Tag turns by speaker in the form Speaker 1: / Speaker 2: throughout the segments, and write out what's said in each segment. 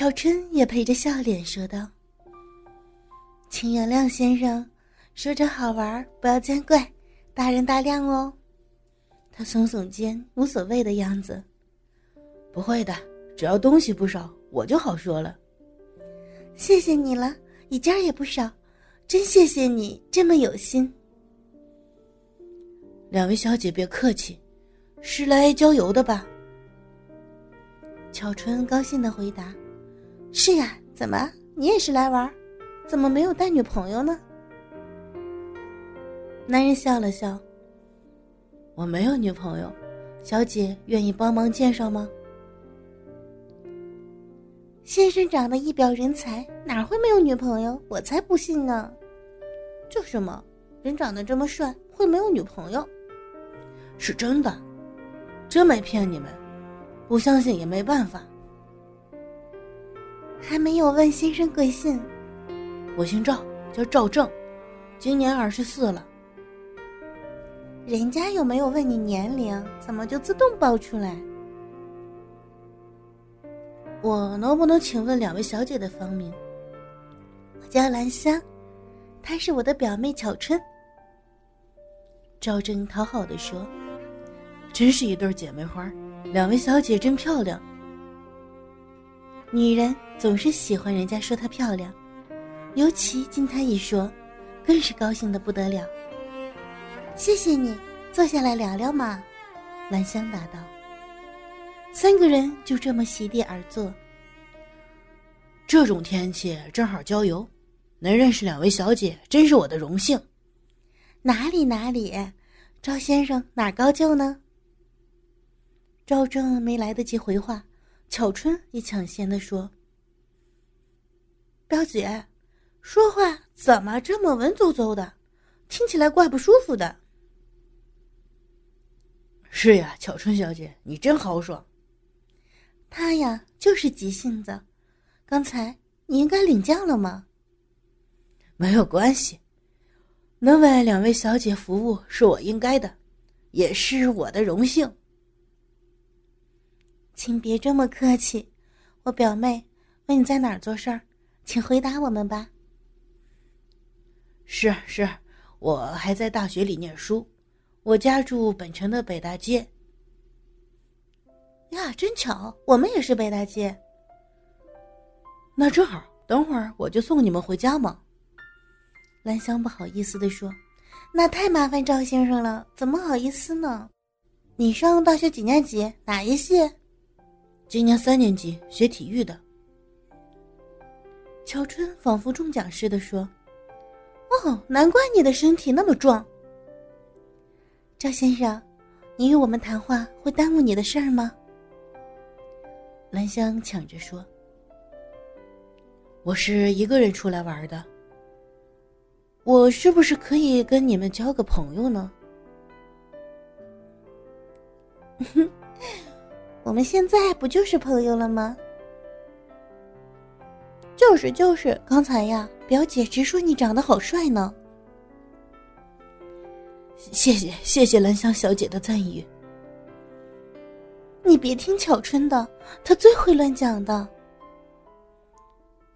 Speaker 1: 巧春也陪着笑脸说道：“请原谅先生，说着好玩，不要见怪，大人大量哦。”他耸耸肩，无所谓的样子。
Speaker 2: 不会的，只要东西不少，我就好说了。
Speaker 1: 谢谢你了，一件也不少，真谢谢你这么有心。
Speaker 2: 两位小姐别客气，是来郊游的吧？
Speaker 1: 巧春高兴的回答：“是呀，怎么你也是来玩？怎么没有带女朋友呢？”男人笑了笑：“
Speaker 2: 我没有女朋友，小姐愿意帮忙介绍吗？”
Speaker 1: 先生长得一表人才，哪会没有女朋友？我才不信呢！就是嘛，人长得这么帅，会没有女朋友？
Speaker 2: 是真的，真没骗你们。不相信也没办法。
Speaker 1: 还没有问先生贵姓？
Speaker 2: 我姓赵，叫赵正，今年二十四了。
Speaker 1: 人家有没有问你年龄？怎么就自动报出来？
Speaker 2: 我能不能请问两位小姐的芳名？
Speaker 1: 我叫兰香，她是我的表妹巧春。
Speaker 2: 赵正讨好的说：“真是一对姐妹花，两位小姐真漂亮。”
Speaker 1: 女人总是喜欢人家说她漂亮，尤其经她一说，更是高兴的不得了。谢谢你，坐下来聊聊嘛。”兰香答道。三个人就这么席地而坐。
Speaker 2: 这种天气正好郊游，能认识两位小姐，真是我的荣幸。
Speaker 1: 哪里哪里，赵先生哪高就呢？赵正没来得及回话，巧春也抢先的说：“表姐，说话怎么这么文绉绉的，听起来怪不舒服的。”
Speaker 2: 是呀，巧春小姐，你真豪爽。
Speaker 1: 他呀，就是急性子。刚才你应该领教了吗？
Speaker 2: 没有关系，能为两位小姐服务是我应该的，也是我的荣幸。
Speaker 1: 请别这么客气，我表妹问你在哪儿做事儿，请回答我们吧。
Speaker 2: 是是，我还在大学里念书，我家住本城的北大街。
Speaker 1: 呀，真巧，我们也是北大街。
Speaker 2: 那正好，等会儿我就送你们回家嘛。
Speaker 1: 兰香不好意思的说：“那太麻烦赵先生了，怎么好意思呢？你上大学几年级？哪一系？
Speaker 2: 今年三年级，学体育的。”
Speaker 1: 乔春仿佛中奖似的说：“哦，难怪你的身体那么壮。赵先生，你与我们谈话会耽误你的事儿吗？”
Speaker 2: 兰香抢着说：“我是一个人出来玩的，我是不是可以跟你们交个朋友呢？”
Speaker 1: 我们现在不就是朋友了吗？就是就是，刚才呀，表姐直说你长得好帅呢。
Speaker 2: 谢谢谢谢兰香小姐的赞誉。
Speaker 1: 你别听巧春的，她最会乱讲的。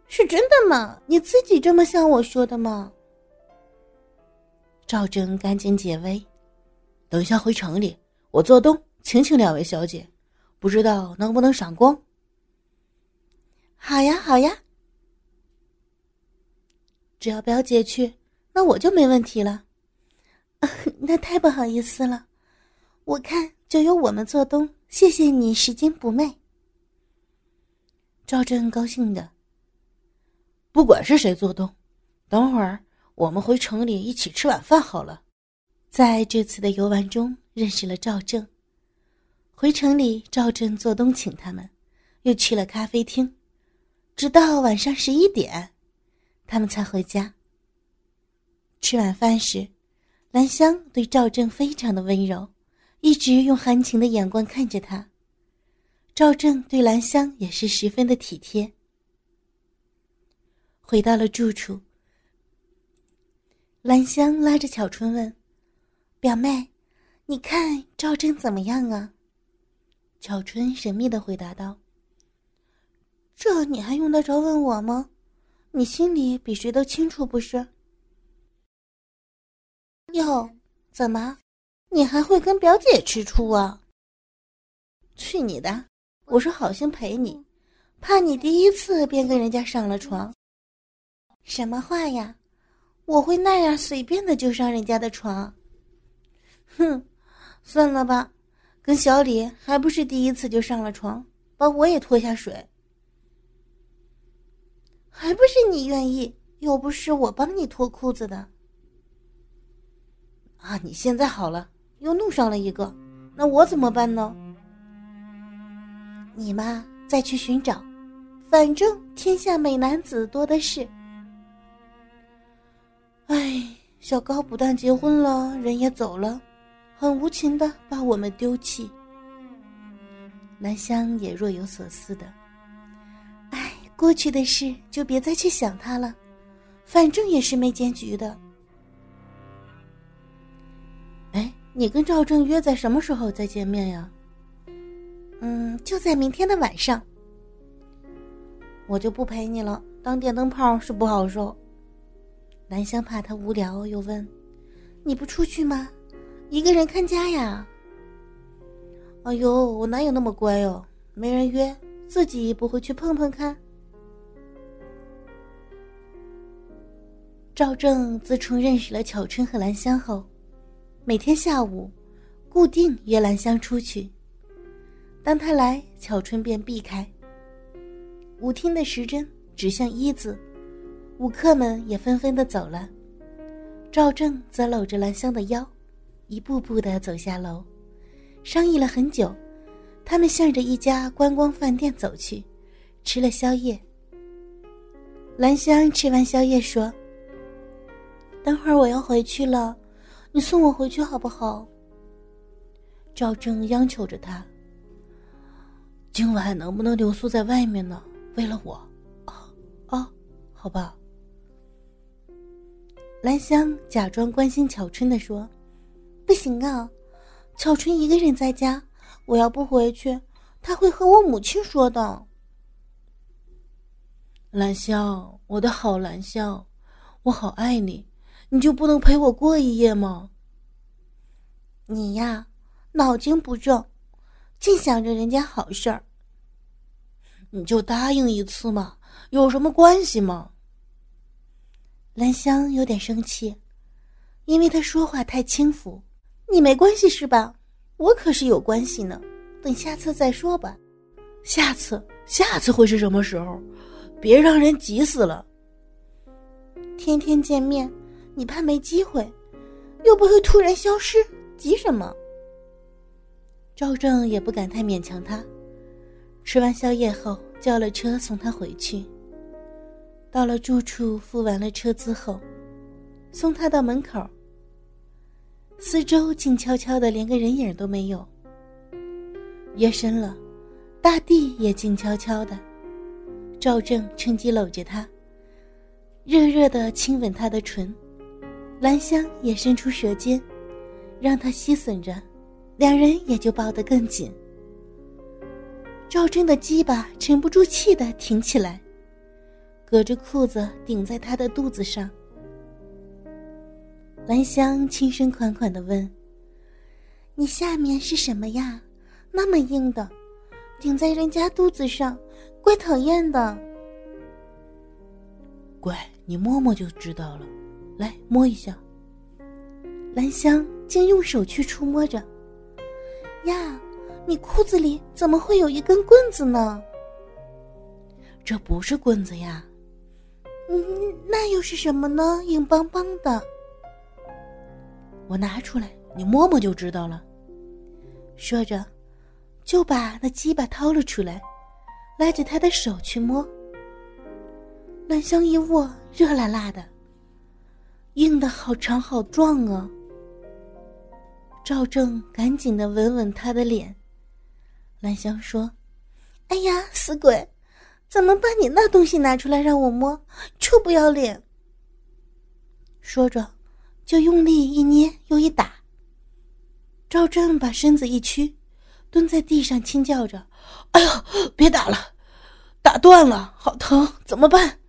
Speaker 1: 是真的吗？你自己这么向我说的吗？
Speaker 2: 赵正赶紧解围，等一下回城里，我做东请请两位小姐，不知道能不能赏光。
Speaker 1: 好呀，好呀，只要表姐去，那我就没问题了。那太不好意思了，我看就由我们做东。谢谢你拾金不昧。
Speaker 2: 赵正高兴的。不管是谁做东，等会儿我们回城里一起吃晚饭好了。
Speaker 1: 在这次的游玩中认识了赵正，回城里赵正做东请他们，又去了咖啡厅，直到晚上十一点，他们才回家。吃晚饭时，兰香对赵正非常的温柔。一直用含情的眼光看着他。赵正对兰香也是十分的体贴。回到了住处，兰香拉着巧春问：“表妹，你看赵正怎么样啊？”巧春神秘的回答道：“这你还用得着问我吗？你心里比谁都清楚，不是？哟，怎么，你还会跟表姐吃醋啊？去你的！我是好心陪你，怕你第一次便跟人家上了床。什么话呀？我会那样随便的就上人家的床？哼，算了吧，跟小李还不是第一次就上了床，把我也拖下水。还不是你愿意，又不是我帮你脱裤子的。啊，你现在好了，又弄上了一个，那我怎么办呢？你嘛，再去寻找，反正天下美男子多的是。哎，小高不但结婚了，人也走了，很无情的把我们丢弃。兰香也若有所思的。哎过去的事就别再去想他了，反正也是没结局的。哎，你跟赵正约在什么时候再见面呀？嗯，就在明天的晚上。我就不陪你了，当电灯泡是不好受。兰香怕他无聊，又问：“你不出去吗？一个人看家呀？”哎呦，我哪有那么乖哦？没人约，自己不会去碰碰看？赵正自从认识了巧春和兰香后，每天下午固定约兰香出去。当他来，巧春便避开。舞厅的时针指向一字，舞客们也纷纷的走了。赵正则搂着兰香的腰，一步步的走下楼。商议了很久，他们向着一家观光饭店走去，吃了宵夜。兰香吃完宵夜说。等会儿我要回去了，你送我回去好不好？赵正央求着他。今晚能不能留宿在外面呢？为了我，啊啊，好吧。兰香假装关心巧春的说：“不行啊，巧春一个人在家，我要不回去，他会和我母亲说的。”兰香，我的好兰香，我好爱你。你就不能陪我过一夜吗？你呀，脑筋不正，净想着人家好事儿。你就答应一次嘛，有什么关系吗？兰香有点生气，因为他说话太轻浮。你没关系是吧？我可是有关系呢。等下次再说吧。下次，下次会是什么时候？别让人急死了。天天见面。你怕没机会，又不会突然消失，急什么？赵正也不敢太勉强他。吃完宵夜后，叫了车送他回去。到了住处，付完了车资后，送他到门口。四周静悄悄的，连个人影都没有。夜深了，大地也静悄悄的。赵正趁机搂着她，热热的亲吻她的唇。兰香也伸出舌尖，让他吸吮着，两人也就抱得更紧。赵正的鸡巴沉不住气的挺起来，隔着裤子顶在他的肚子上。兰香轻声款款的问：“你下面是什么呀？那么硬的，顶在人家肚子上，怪讨厌的。”“乖，你摸摸就知道了。”来摸一下。兰香竟用手去触摸着。呀，你裤子里怎么会有一根棍子呢？这不是棍子呀。嗯，那又是什么呢？硬邦邦的。我拿出来，你摸摸就知道了。说着，就把那鸡巴掏了出来，拉着他的手去摸。兰香一握，热辣辣的。硬的好长好壮啊！赵正赶紧的吻吻他的脸。兰香说：“哎呀，死鬼，怎么把你那东西拿出来让我摸？臭不要脸！”说着，就用力一捏又一打。赵正把身子一屈，蹲在地上轻叫着：“哎呦，别打了，
Speaker 2: 打断了，好疼，怎么办？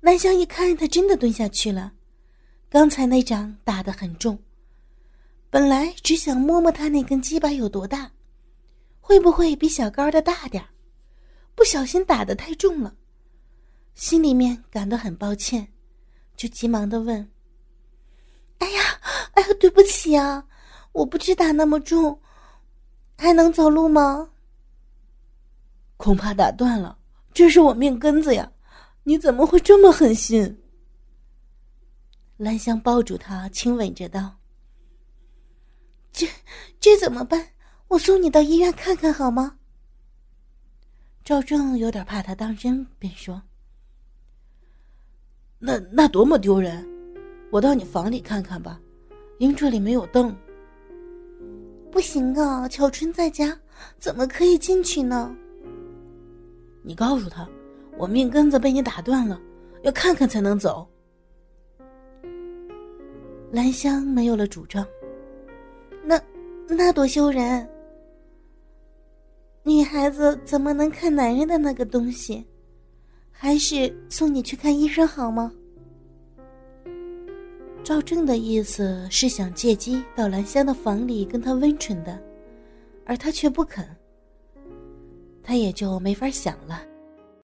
Speaker 1: 南香一看，他真的蹲下去了。刚才那掌打得很重，本来只想摸摸他那根鸡巴有多大，会不会比小高的大点不小心打得太重了，心里面感到很抱歉，就急忙的问：“哎呀，哎呀，对不起啊，我不知打那么重，还能走路吗？”
Speaker 2: 恐怕打断了，这是我命根子呀。你怎么会这么狠心？
Speaker 1: 兰香抱住他，亲吻着道：“这这怎么办？我送你到医院看看好吗？”
Speaker 2: 赵正有点怕他当真，便说：“那那多么丢人！我到你房里看看吧，因这里没有灯。”
Speaker 1: 不行啊，巧春在家，怎么可以进去呢？
Speaker 2: 你告诉他。我命根子被你打断了，要看看才能走。
Speaker 1: 兰香没有了主张，那那多羞人！女孩子怎么能看男人的那个东西？还是送你去看医生好吗？赵正的意思是想借机到兰香的房里跟她温存的，而她却不肯，他也就没法想了。